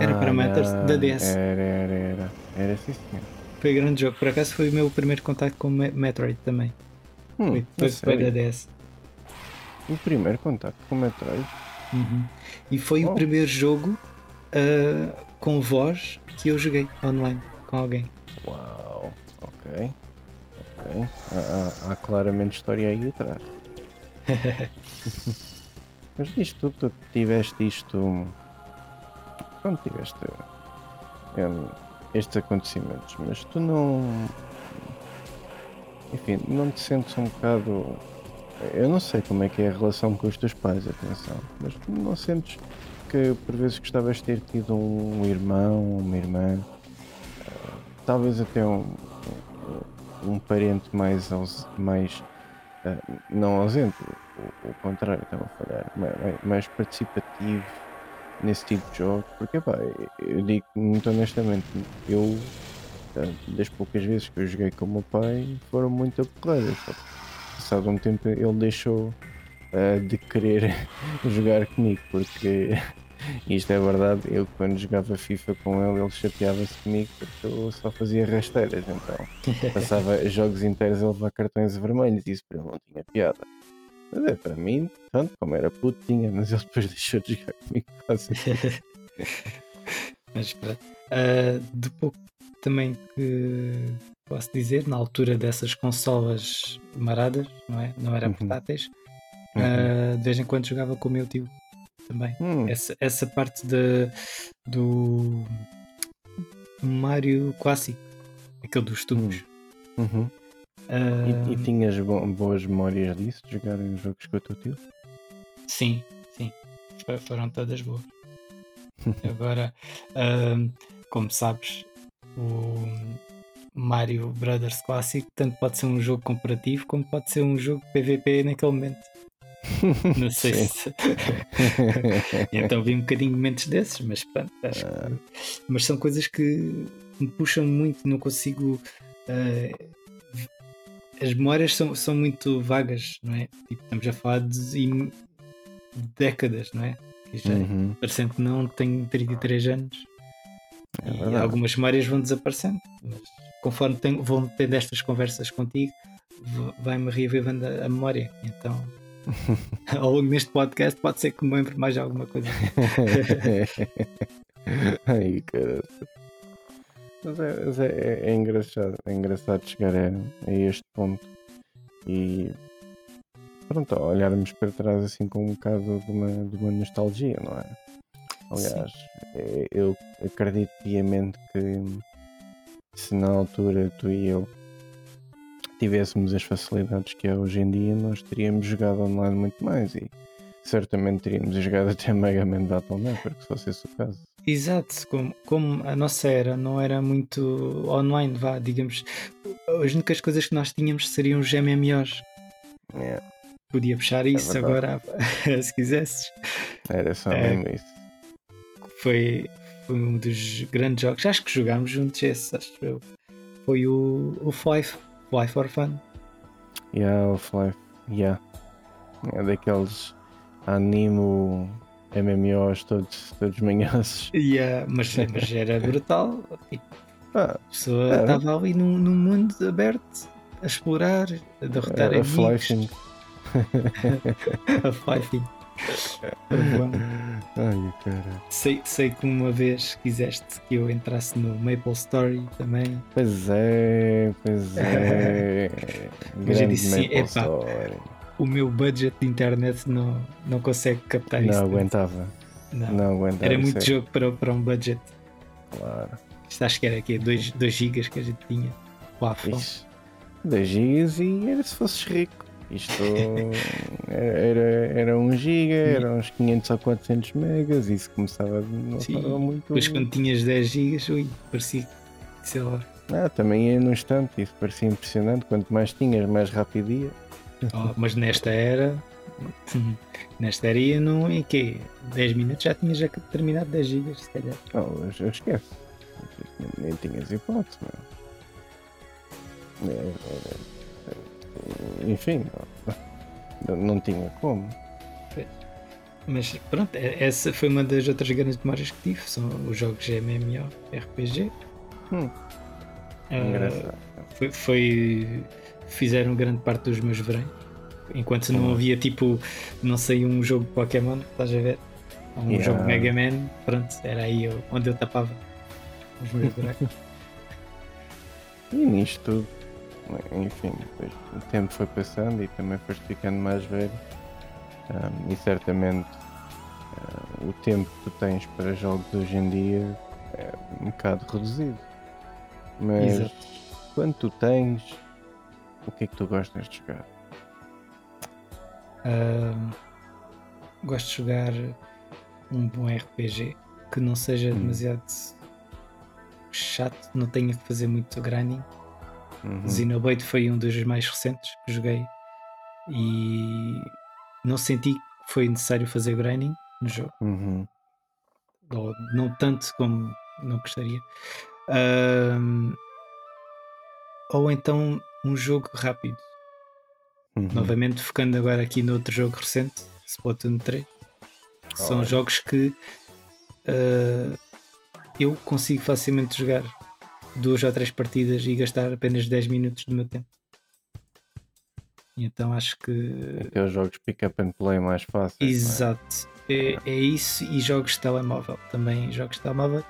Era para Matters da DS. Ah, Era, era, era. Era sim, senhor. Foi grande jogo, por acaso foi o meu primeiro contato com Metroid também. Hum, Foi, a foi, foi da? DS. O primeiro contacto com o Metroid. Uhum. E foi Oh. o primeiro jogo ah, com voz que eu joguei online com alguém. Uau, ok. Ok. Há, há- há claramente história aí atrás. Mas isto tudo, tu tiveste isto. Quando tiveste hum, estes acontecimentos, mas tu não. Enfim, não te sentes um bocado. Eu não sei como é que é a relação com os teus pais, atenção, mas tu não sentes que por vezes gostavas de ter tido um irmão, uma irmã, talvez até um, um, parente mais, mais eh, não ausente, o, o contrário, estava a falhar, mais, mais participativo nesse tipo de jogo, porque pá, eu digo muito honestamente, eu eh, das poucas vezes que eu joguei com o meu pai foram muito que passado um tempo ele deixou eh, de querer jogar comigo, porque isto é verdade, eu quando jogava FIFA com ele, ele chateava-se comigo porque eu só fazia rasteiras, então passava jogos inteiros a levar cartões vermelhos e isso para ele não tinha piada. Mas é para mim, tanto como era puto, tinha, mas ele depois deixou de jogar comigo quase. Mas pronto. Ah, de pouco também que posso dizer, na altura dessas consolas maradas, não é? Não eram Uhum. portáteis. Uhum. ah, de vez em quando jogava com o meu tio também. Hum, Essa, essa parte de, do Mario clássico, aquele dos tubos. uhum. Ah, E, e tinhas bo- boas memórias disso, de jogar em jogos com o teu tio? Sim, sim. Fo- Foram todas boas. Agora, ahm, como sabes, o Mario Brothers Classic tanto pode ser um jogo comparativo como pode ser um jogo PVP naquele momento. Não sei se. então vi um bocadinho momentos desses, mas pronto, acho Ah. que. Mas são coisas que me puxam muito, não consigo. ah, as memórias são, são muito vagas, não é? Tipo, estamos a falar de décadas, não é? Que já, Uhum, parecendo que não tenho 33 anos é e algumas memórias vão desaparecendo, mas conforme tenho, vou tendo estas conversas contigo, vai-me reavivando a, a memória. Então, ao longo deste podcast, pode ser que me lembre mais alguma coisa. Ai. Mas, é, mas é, é- é engraçado, é engraçado chegar a, a este ponto e pronto, olharmos para trás assim com um bocado de uma, de uma nostalgia, não é? Aliás, é- eu acredito piamente que se na altura tu e eu tivéssemos as facilidades que há hoje em dia, nós teríamos jogado online muito mais e certamente teríamos jogado até Mega Man Battle Network, se fosse esse o caso. Exato, como, como a nossa era não era muito online, vá, digamos, as únicas coisas que nós tínhamos seriam os MMOs. É, Podia puxar isso verdade. agora, se quisesses. era só É. mesmo isso. Foi, foi um dos grandes jogos. Acho que jogámos juntos esse, acho eu. Foi o, o Fly, Fly for Fun. Yeah, Half-Life, yeah. É daqueles animo MMOs todos, todos manhosos. E, ah, mas, mas era brutal. Ah, a pessoa Era. estava ali num, num mundo aberto a explorar, a derrotar a inimigos. Flyfing. a Flyfing. Ai, cara. Sei, sei que uma vez quiseste que eu entrasse no Maple Story também. Pois é, pois é. Mas eu disse sim, epá. Story. O meu budget de internet não, não consegue captar Não isso. aguentava. Não. Não aguentava. Era muito é jogo para, para um budget. Claro. Isto acho que era aqui 2 gigas que a gente tinha. Ixi, 2 gigas e era se fosses rico. Isto era, era, era 1 giga, eram uns 500 ou 400 megas, isso começava de uma Sim, muito. Depois quando tinhas 10 gigas, ui, parecia que sei lá. Ah, também ia num instante, isso parecia impressionante. Quanto mais tinhas, mais rápido ia. Oh, mas nesta era, nesta era ia num, em quê? 10 minutos já tinhas já terminado 10 gigas, se calhar. Não, eu, eu esqueço. Nem tinhas hipótese, meu. É, é, é, enfim, não, tinha como. Mas pronto, é, essa foi uma das outras grandes memórias que tive. São os jogos MMO, RPG. Hum, engraçado. Foi, foi- Fizeram grande parte dos meus verões. Enquanto não Hum. havia tipo, não sei, um jogo de Pokémon, estás a ver? Um Yeah. jogo Mega Man, pronto, era aí eu- onde eu tapava os meus buracos. E nisto tudo, enfim, depois o tempo foi passando e também foste ficando mais velho. Ahm, e certamente ah, o tempo que tu tens para jogos hoje em dia é um bocado reduzido. Mas Exato. quando tu tens, o que é que tu gostas de jogar? Ahm, gosto de jogar um bom RPG que não seja Hum. demasiado chato, não tenha que fazer muito grinding. Uhum. Xenoblade foi um dos mais recentes que joguei e não senti que foi necessário fazer grinding no jogo, Uhum. ou não tanto como não gostaria. Ahm, ou então um jogo rápido. Uhum. Novamente focando agora aqui no outro jogo recente, Splatoon 3. que São jogos que ah, eu consigo facilmente jogar duas ou três partidas e gastar apenas 10 minutos do meu tempo. Então acho que Aqueles jogos pick up and play mais fáceis. é? Exato. É, é isso e jogos de telemóvel. Também jogos de telemóvel.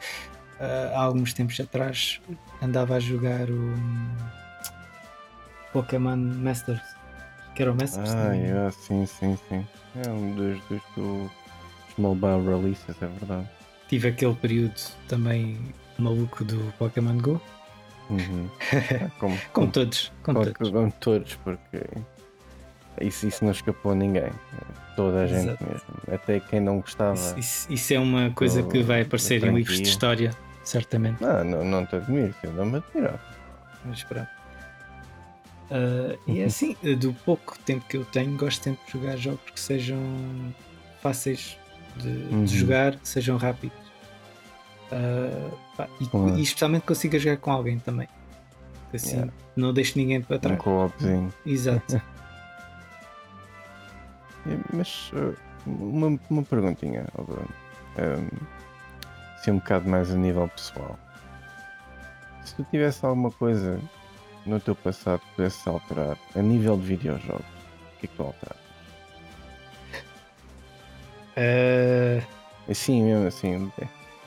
Ah, há alguns tempos atrás andava a jogar o Pokémon Masters. Que era o Masters? Ah, também. yeah, sim, sim, sim. É um dos, dos, dos mobile releases, é verdade. Tive aquele período também maluco do Pokémon Go. Uhum. Ah, como, Como todos. Como como- todos. como todos, porque isso, isso não escapou a ninguém. Toda a gente Exato. mesmo. Até quem não gostava. Isso, isso- isso é uma coisa que vai aparecer em livros de história, certamente. Não, não, não te admiro, eu não me admiro. Mas pronto. Ah, e é assim, do pouco tempo que eu tenho, gosto sempre de jogar jogos que sejam fáceis de, de Uhum. jogar, que sejam rápidos. Ah, pá, e, Claro. e especialmente consiga jogar com alguém também. Assim, Yeah. não deixo ninguém para Um trás. co-opzinho. Exato. Mas uh, uma, uma perguntinha, ó Bruno. Um, se um bocado mais a nível pessoal. Se tu tivesse alguma coisa no teu passado que pudesse alterar a nível de videojogos, o que é que tu alteras? Ah, Assim mesmo, assim.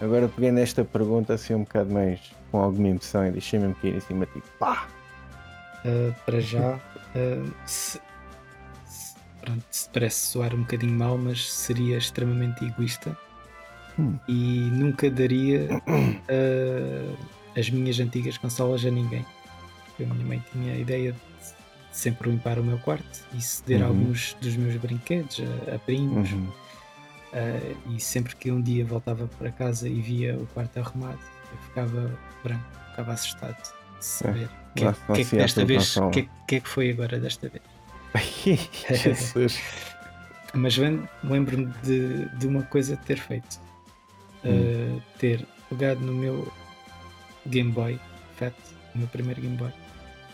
Agora peguei nesta pergunta assim um bocado mais com alguma emoção e deixei mesmo cair em cima tipo pá! ah, para já, ah, se, se- pronto, se parece soar um bocadinho mal, mas seria extremamente egoísta Hum. e nunca daria ah, as minhas antigas consolas a ninguém. Porque a minha mãe tinha a ideia de sempre limpar o meu quarto e ceder Uhum. alguns dos meus brinquedos a, a primos. Uhum. Ah, e sempre que um dia voltava para casa e via o quarto arrumado, eu ficava branco, ficava assustado de saber o que, é- que é que lá se ia a desta vez, o que, é- que é que foi agora desta vez. Jesus. Mas lem- lembro-me de, de uma coisa ter feito. Hum. Uh, ter pegado no meu Game Boy Fat, o meu primeiro Game Boy,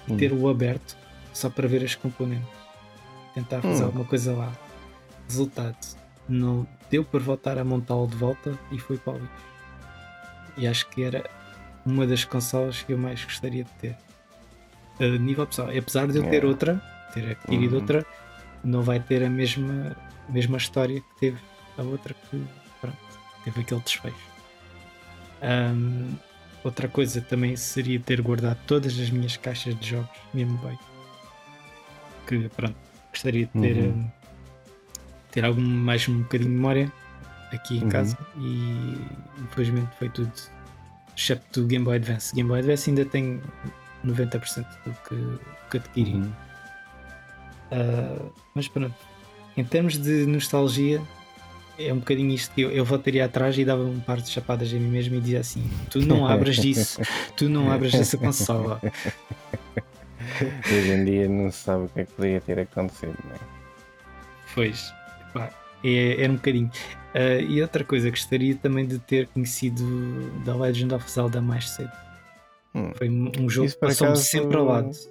e Hum. ter-o aberto só para ver as componentes. Tentar fazer Hum. alguma coisa lá. Resultado, não deu para voltar a montá-lo de volta e foi para o lixo. E acho que era uma das consolas que eu mais gostaria de ter. A nível pessoal, apesar de eu ter É. outra, ter adquirido Uhum. outra, não vai ter a mesma, mesma história que teve a outra que pronto, teve aquele desfecho. Ahm, outra coisa também seria ter guardado todas as minhas caixas de jogos Game Boy. Que pronto, gostaria de ter, Uhum. Ter algum mais um bocadinho de memória aqui em Uhum. casa e infelizmente foi tudo excepto do Game Boy Advance. Game Boy Advance ainda tem 90% do que, que adquiri. Uhum. Uh, mas pronto, em termos de nostalgia, é um bocadinho isto que eu, eu voltaria atrás e dava um par de chapadas a mim mesmo e dizia assim: Tu não abras disso, tu não abras essa consola. Hoje em dia não se sabe o que é que poderia ter acontecido, não é? Pois, pá, é, era um bocadinho. Uh, e outra coisa, gostaria também de ter conhecido The Legend of Zelda mais cedo. Hum. Foi um jogo que passou-me sempre ao lado. isso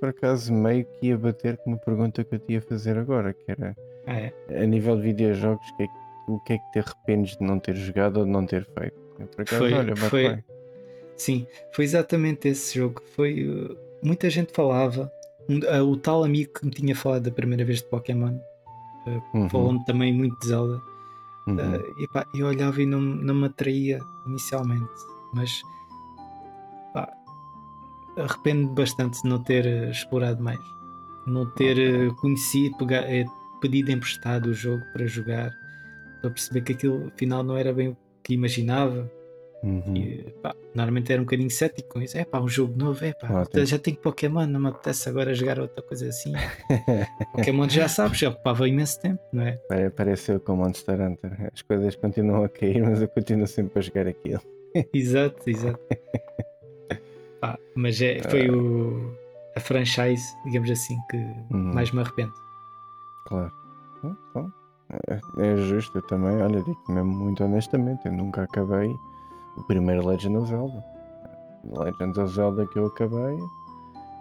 por acaso meio que ia bater com uma pergunta que eu te ia fazer agora, que era Ah, é. a nível de videojogos, que é o que é que te arrependes de não ter jogado ou de não ter feito? Por acaso, Foi- olha, foi- bem. Sim, foi exatamente esse jogo. Foi. uh, muita gente falava. Um- uh, o tal amigo que me tinha falado da primeira vez de Pokémon Uhum, falou-me também muito de Zelda. uhum. Uh, epá, eu olhava e não, não me atraía inicialmente, mas pá, arrependo bastante de não ter uh, explorado mais, não ter Ok. uh, conhecido, pega- eh, pedido emprestado o jogo para jogar, para perceber que aquilo afinal não era bem o que imaginava. Uhum. E, pá, normalmente era um bocadinho cético com isso. É pá, um jogo novo, é pá, Ótimo. já tenho Pokémon, não me apetece agora jogar outra coisa assim. Pokémon já sabes, já ocupava imenso tempo, não é? Pare- Pareceu com Monster Hunter. As coisas continuam a cair, mas eu continuo sempre a jogar aquilo. Exato, exato. Pá, mas é, foi o, a franchise, digamos assim, que Uhum. mais me arrependo. Claro. Então, é, é justo, eu também, olha, digo mesmo muito honestamente, eu nunca acabei o primeiro Legend of Zelda. Legend of Zelda que eu acabei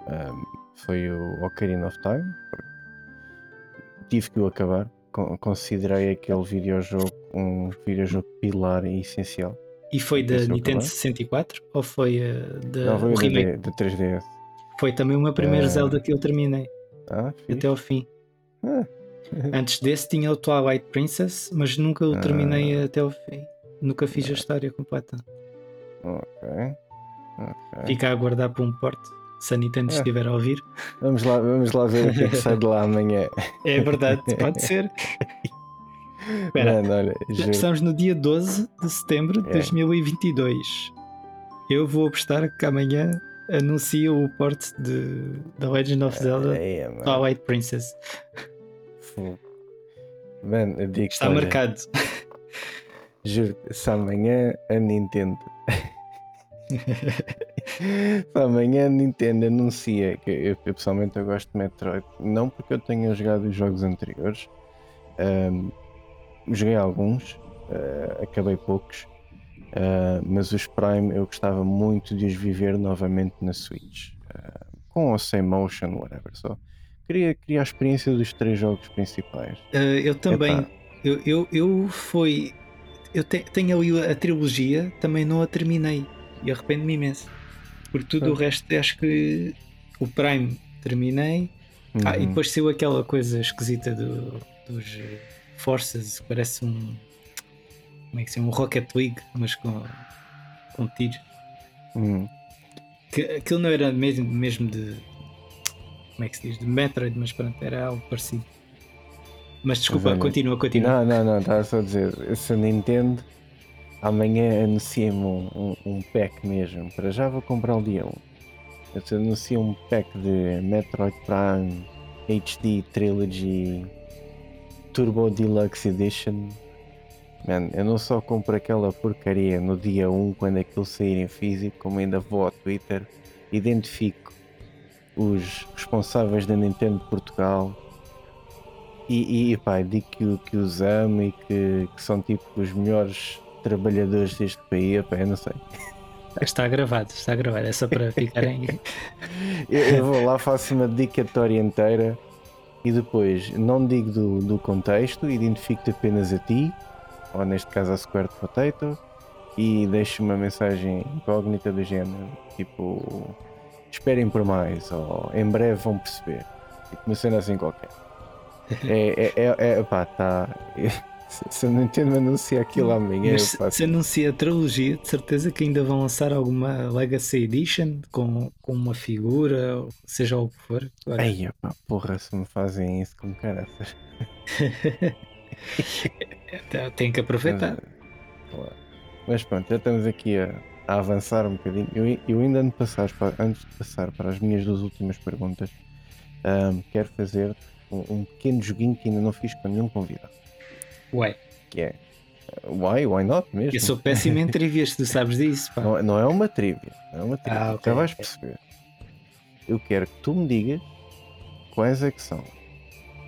ahm, foi o Ocarina of Time. Tive que o acabar. con- Considerei aquele videojogo um videojogo pilar e essencial. E foi da eu Nintendo acabei. 64 ou foi uh, da Não, foi o o remake? de, de 3DS. Foi também o meu primeiro Eh, Zelda que eu terminei Ah, até ao fim. Ah. Antes desse tinha o Twilight Princess, mas nunca o terminei Ah. até ao fim. Nunca fiz a história completa. Ok. ok. Fica a aguardar para um porte, se a Nintendo Ah. estiver a ouvir. Vamos lá, vamos lá ver o que é que sai de lá amanhã. É verdade, pode ser. Espera, Mano, olha, estamos no dia 12 de setembro de É. 2022. Eu vou apostar que amanhã anuncia o porte de The Legend of Zelda É, mano, Twilight Princess. Mano, eu digo Está olha, marcado. Juro, se amanhã a Nintendo. se amanhã a Nintendo anuncia que eu, eu pessoalmente eu gosto de Metroid, não porque eu tenha jogado os jogos anteriores, ahm, joguei alguns, ah, acabei poucos, ah, mas os Prime eu gostava muito de os viver novamente na Switch, ah, com ou sem motion, whatever. Só queria, queria a experiência dos três jogos principais. Uh, eu também. Epá. Eu, eu, eu fui. Eu te- tenho ali a trilogia, também não a terminei. E arrependo-me imenso. Porque tudo o Pois. resto, acho que o Prime terminei. Ah, e Uhum. depois saiu aquela coisa esquisita do- dos Forces, que parece um. Como é que se chama? Um Rocket League, mas com, com tiros. Uhum. Que, aquilo não era mesmo, mesmo de. Como é que se diz? De Metroid, mas pronto, era algo parecido. Mas desculpa, olha, continua, continua. Não, não, não, estava só a dizer, se a Nintendo amanhã anuncia-me um, um, um pack mesmo, para já vou comprar o dia 1. Se anuncia um pack de Metroid Prime HD Trilogy Turbo Deluxe Edition, man, eu não só compro aquela porcaria no dia 1 quando aquilo sair em físico, como ainda vou ao Twitter, identifico os responsáveis da Nintendo de Portugal e, e pá, digo que, que os amo e que, que são tipo os melhores trabalhadores deste país, pá, eu não sei. Está gravado, está gravado, é só para ficarem. Eu, eu vou lá, faço uma dedicatória inteira e depois não digo do, do contexto, identifico-te apenas a ti, ou neste caso a Squared Potato, e deixo uma mensagem incógnita do género, tipo, esperem por mais, ou em breve vão perceber. Tipo, uma cena assim qualquer. É, é, é, é pá, tá. Se, não entendo anunciar aquilo amanhã, Mas eu se, se anuncia a trilogia, de certeza que ainda vão lançar alguma Legacy Edition com, com uma figura, seja o que for. Olha, Ai, pá, porra, se me fazem isso com caraças. tem que aproveitar. Mas pronto, já estamos aqui a, a avançar um bocadinho. Eu, eu ainda antes de, passar para, antes de passar para as minhas duas últimas perguntas, ahm, quero fazer um, um pequeno joguinho que ainda não fiz com nenhum convidado. Ué, Que é Why? Why not mesmo? eu sou péssimo em trivias, tu sabes disso, pá. Não, não é uma trivia. Não é uma trivia. Ah, Já ok, vais perceber. Eu quero que tu me digas quais é que são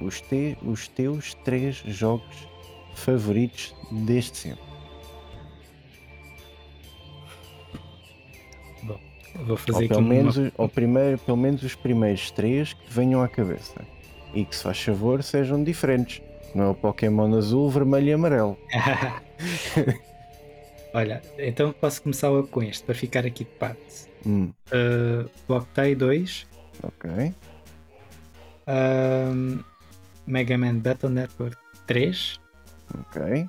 os, te, os teus três jogos favoritos desde sempre. Bom. Vou fazer Ou aqui pelo, uma- menos, os- ou primeiro, pelo menos os primeiros três que venham à cabeça. E que, se faz favor, sejam diferentes. Não é o Pokémon azul, vermelho e amarelo. Olha, então posso começar logo com este, para ficar aqui de parte. Hum, Uh, o Octay 2, ok. um, Mega Man Battle Network 3 Ok.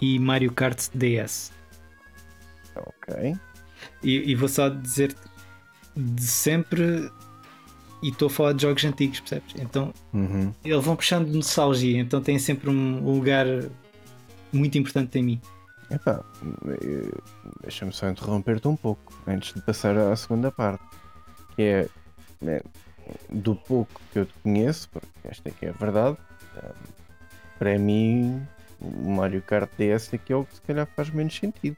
e Mario Kart DS. Ok. E, e vou só dizer de sempre, e estou a falar de jogos antigos, percebes? Então Uhum. eles vão puxando de nostalgia, então têm sempre um lugar muito importante em mim. Epá, deixa-me só interromper-te um pouco antes de passar à segunda parte. Que é, né, do pouco que eu te conheço, porque esta aqui é a verdade, para mim o Mario Kart DS aqui é o que se calhar faz menos sentido.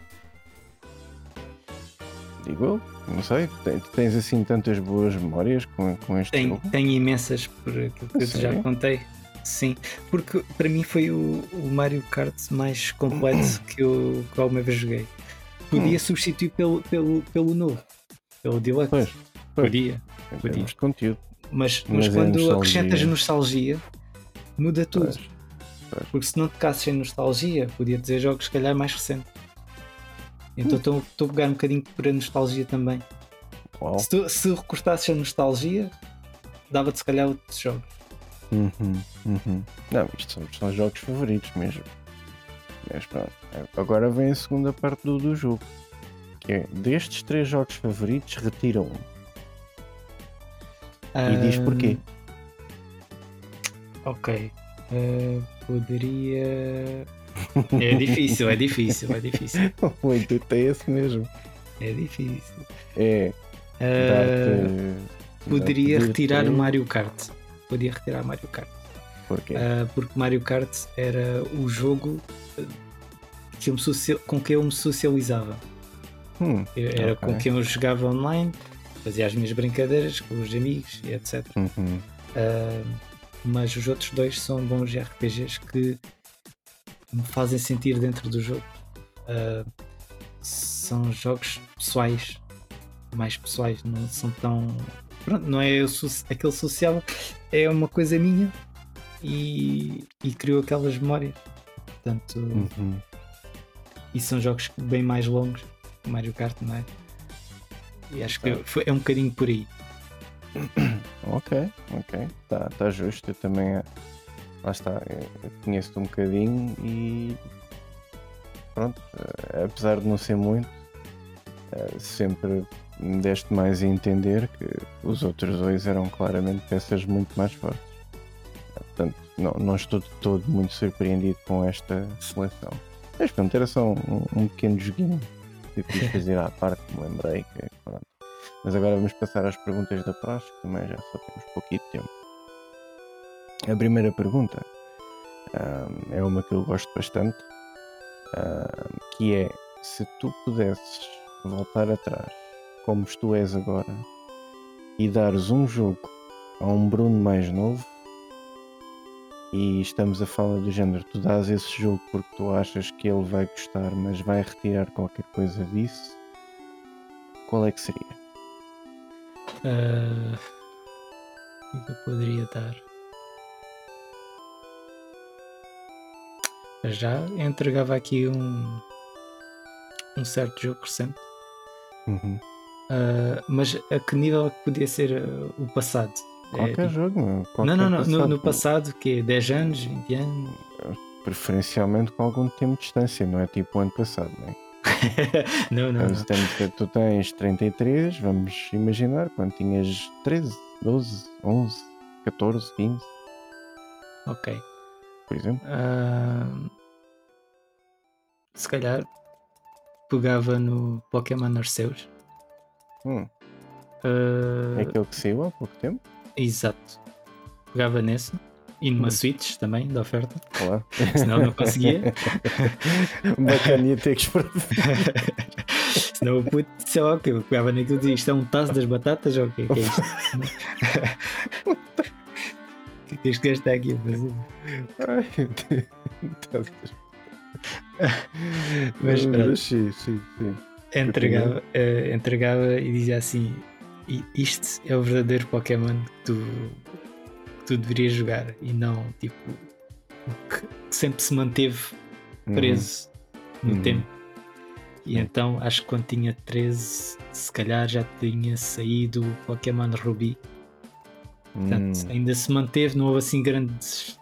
Digo eu, não sei, tens assim tantas boas memórias com, com este Tenho, jogo. tenho imensas por aquilo que eu já contei. Sim, porque para mim foi o, o Mario Kart mais completo que eu, que alguma vez joguei. Podia substituir pelo, pelo, pelo novo, pelo Deluxe. Pois, pois. Podia. podia. conteúdo. Mas, Mas mas é quando nostalgia. acrescentas nostalgia, muda tudo. Pois, pois. Porque se não tocasses em nostalgia, podia dizer jogos se calhar mais recentes. Então estou a pegar um bocadinho por a nostalgia também. Uau. Se, tu, se recortasses a nostalgia, dava-te se calhar outros jogos. Uhum, uhum. Não, isto são, são jogos favoritos mesmo. Mas pronto. Agora vem a segunda parte do, do jogo. Que é destes três jogos favoritos, retira um. E diz porquê. Ok. Ah, poderia. É difícil, é difícil, é difícil. o intuito é esse mesmo. É difícil. É dar-te. poderia retirar o. Mario Kart. Podia retirar Mario Kart. Porquê? Ah, porque Mario Kart era o jogo ah, que eu me socia- com que eu me socializava. Hum, Era Ok. com quem eu jogava online, fazia as minhas brincadeiras com os amigos e etc. uhum. Ah, mas os outros dois são bons RPGs que me fazem sentir dentro do jogo. Ah, são jogos pessoais, mais pessoais, não são tão. Pronto, não é aquele social, é uma coisa minha e, e criou aquelas memórias. Portanto, Uhum. e são jogos bem mais longos Mario Kart, não é? E acho que foi- é um bocadinho por aí. Ok, ok. Está tá justo. Eu também. Lá está. Eu conheço-te um bocadinho e. Pronto. eh, apesar de não ser muito, eh, sempre me deste mais a entender que os outros dois eram claramente peças muito mais fortes. Portanto, não, não estou de todo muito surpreendido com esta seleção. Mas pronto, era só um, um pequeno joguinho que eu quis fazer à parte, me lembrei que pronto. Mas agora vamos passar às perguntas da praxe, que também já só temos pouquinho tempo. A primeira pergunta ahm, é uma que eu gosto bastante, ahm, que é se tu pudesses voltar atrás, como tu és agora, e dares um jogo a um Bruno mais novo, e estamos a falar do género, tu dás esse jogo porque tu achas que ele vai gostar, mas vai retirar qualquer coisa disso, qual é que seria? É que eu poderia dar? Já entregava aqui um, um certo jogo recente, Uhum. Ah, mas a que nível é podia ser ah, o passado? É, Qualquer tipo- jogo, meu. não, Qualquer não, não, no, no passado. passado, que é 10 anos, 20 anos. Preferencialmente com algum tempo de distância, não é tipo o ano passado, não é? não, não, Vamos, não. tu tens 33, vamos imaginar quando tinhas 13, 12, 11, 14, 15, Ok. Por exemplo. Ah, se calhar pegava no Pokémon Arceus. Hum, Ah, é aquele que saiu há pouco tempo, Exato. Pegava nesse. E numa Hum. Switch também, da oferta. claro. Senão não conseguia. Bacaninha ter que esperar. Senão o puto, sei lá o que, eu pegava naquilo e dizia isto é um taço das batatas ou o quê? O que é isto? O que que este gajo está aqui a fazer? Ai, meu Deus. Mas, pronto. sim, sim, sim. entregava, uh, entregava e dizia assim: Isto é o verdadeiro Pokémon que tu, que tu deverias jogar e não tipo que sempre se manteve uhum. preso uhum. no uhum. tempo. E então acho que quando tinha 13, se calhar já tinha saído o Pokémon Ruby. Portanto, hum. ainda se manteve, não houve assim grandes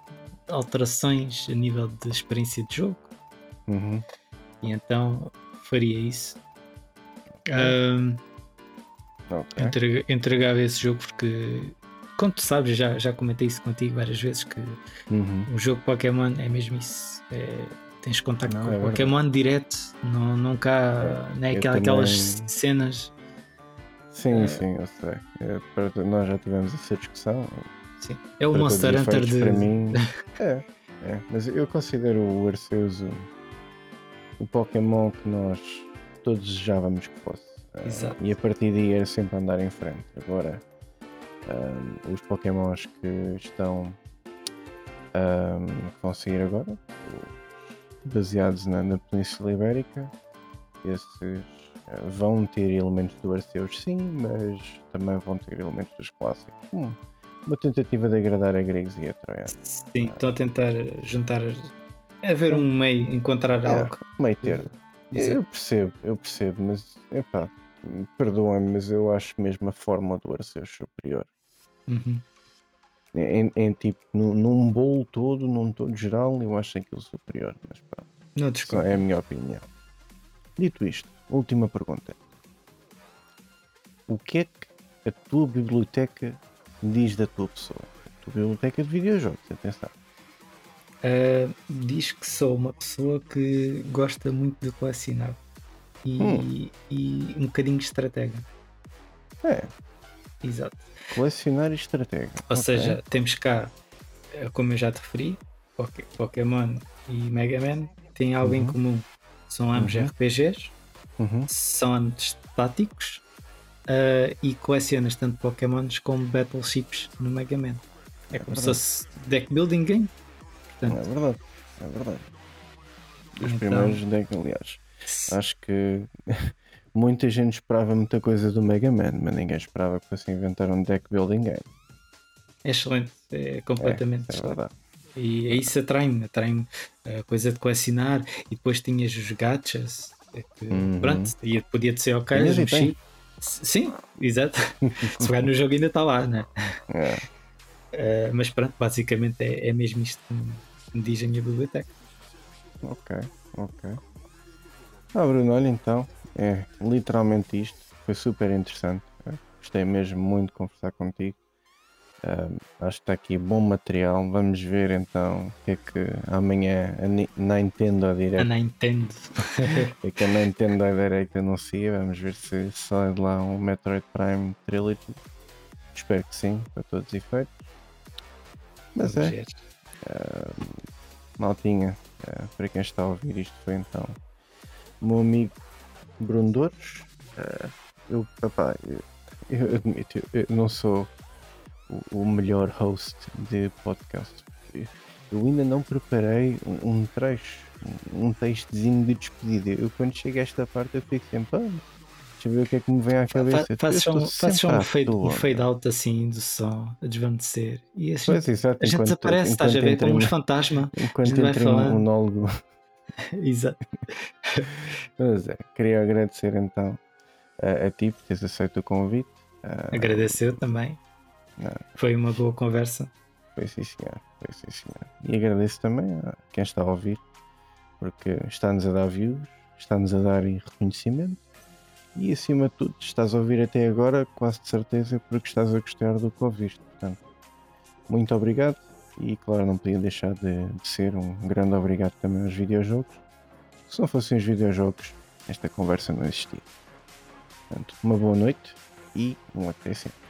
alterações a nível de experiência de jogo. Uhum. E então faria isso. Um, okay. entregava esse jogo porque, como tu sabes, já, já comentei isso contigo várias vezes que uhum. o jogo Pokémon é mesmo isso. É, tens contato não, com é Pokémon direto, não, nunca é, né, aquelas, também... aquelas cenas. Sim, uh, sim, eu sei. É, nós já tivemos essa discussão. Sim. É o Monster Hunter de. Para mim, é, é, mas eu considero o Arceus o, o Pokémon que nós todos desejávamos que fosse. Ah, Exato. Uh, e a partir daí era sempre andar em frente. Agora, um, os Pokémons que estão. Um, que vão sair agora, baseados na, na Península Ibérica, esses vão ter elementos do Arceus, sim, mas também vão ter elementos dos clássicos. Hum, uma tentativa de agradar a gregos e a troianos. Sim, estou a tentar juntar. É ver um meio, encontrar é, algo. Meio termo. Eu percebo, eu percebo, mas epá, perdoem-me, mas eu acho mesmo a forma do Arceus superior. Uhum. Em, em, tipo, num, num bolo todo, num todo geral, eu acho aquilo superior. Mas pá, não desculpa. é a minha opinião. Dito isto, última pergunta. O que é que a tua biblioteca diz da tua pessoa? A tua biblioteca de videojogos, atenção. Uh, diz que sou uma pessoa que gosta muito de colecionar e, hum. e um bocadinho de estratégia. É. Exato. Colecionar e estratégia. Ou okay. seja, temos cá, eh, como eu já te referi, Pokémon e Mega Man têm algo uhum. em comum. São ambos uhum. RPGs, uhum. são ambos táticos uh, e colecionas tanto Pokémons como Battleships no Mega Man. É como é se fosse deck building game. Portanto, é verdade, é verdade. Os então, primeiros deck, aliás. Acho que muita gente esperava muita coisa do Mega Man, mas ninguém esperava que fosse inventar um deck building game. É excelente, é completamente é, é verdade. E é isso atrai-me, atrai-me a coisa de colecionar e depois tinhas os gachas. É que, uhum. Pronto, e podia ser ok, um chip. Sim, exato. Se jogar no jogo ainda está lá, né? É. Uh, mas pronto, basicamente é, é mesmo isto que me diz a minha biblioteca. Ok, ok. Ah, Bruno, olha então, é literalmente isto. Foi super interessante. Gostei mesmo muito de conversar contigo. Uh, acho que está aqui bom material. Vamos ver então o que é que amanhã a Nintendo Direct. A Nintendo. é que a Nintendo Direct anuncia. Vamos ver se sai de lá um Metroid Prime Trilogy. Espero que sim, para todos os efeitos. Mas Vamos é. Uh, maltinha, uh, para quem está a ouvir isto, foi então o meu amigo Bruno Douros. eu, papá, eu, eu admito, eu não sou o, o melhor host de podcast. Eu ainda não preparei um, um trecho, um textozinho de despedida. Eu quando chego a esta parte eu fico sempre, ah, deixa eu ver o que é que me vem à cabeça. Faz só um, fade, um fade out assim do som a desvanecer. E assim, pois, exato, a gente desaparece, estás a ver como uns fantasma. Enquanto entra um monólogo. exato. Mas é, queria agradecer então a, a ti por teres aceito o convite. Agradeceu também. Foi uma boa conversa. Foi sim, senhor. Foi sim, senhor. E agradeço também a quem está a ouvir, porque está-nos a dar views, está-nos a dar reconhecimento e, acima de tudo, estás a ouvir até agora, quase de certeza, porque estás a gostar do que ouviste. Portanto, muito obrigado e, claro, não podia deixar de, de ser um grande obrigado também aos videojogos. Se não fossem os videojogos, esta conversa não existia. Portanto, uma boa noite e um até sempre.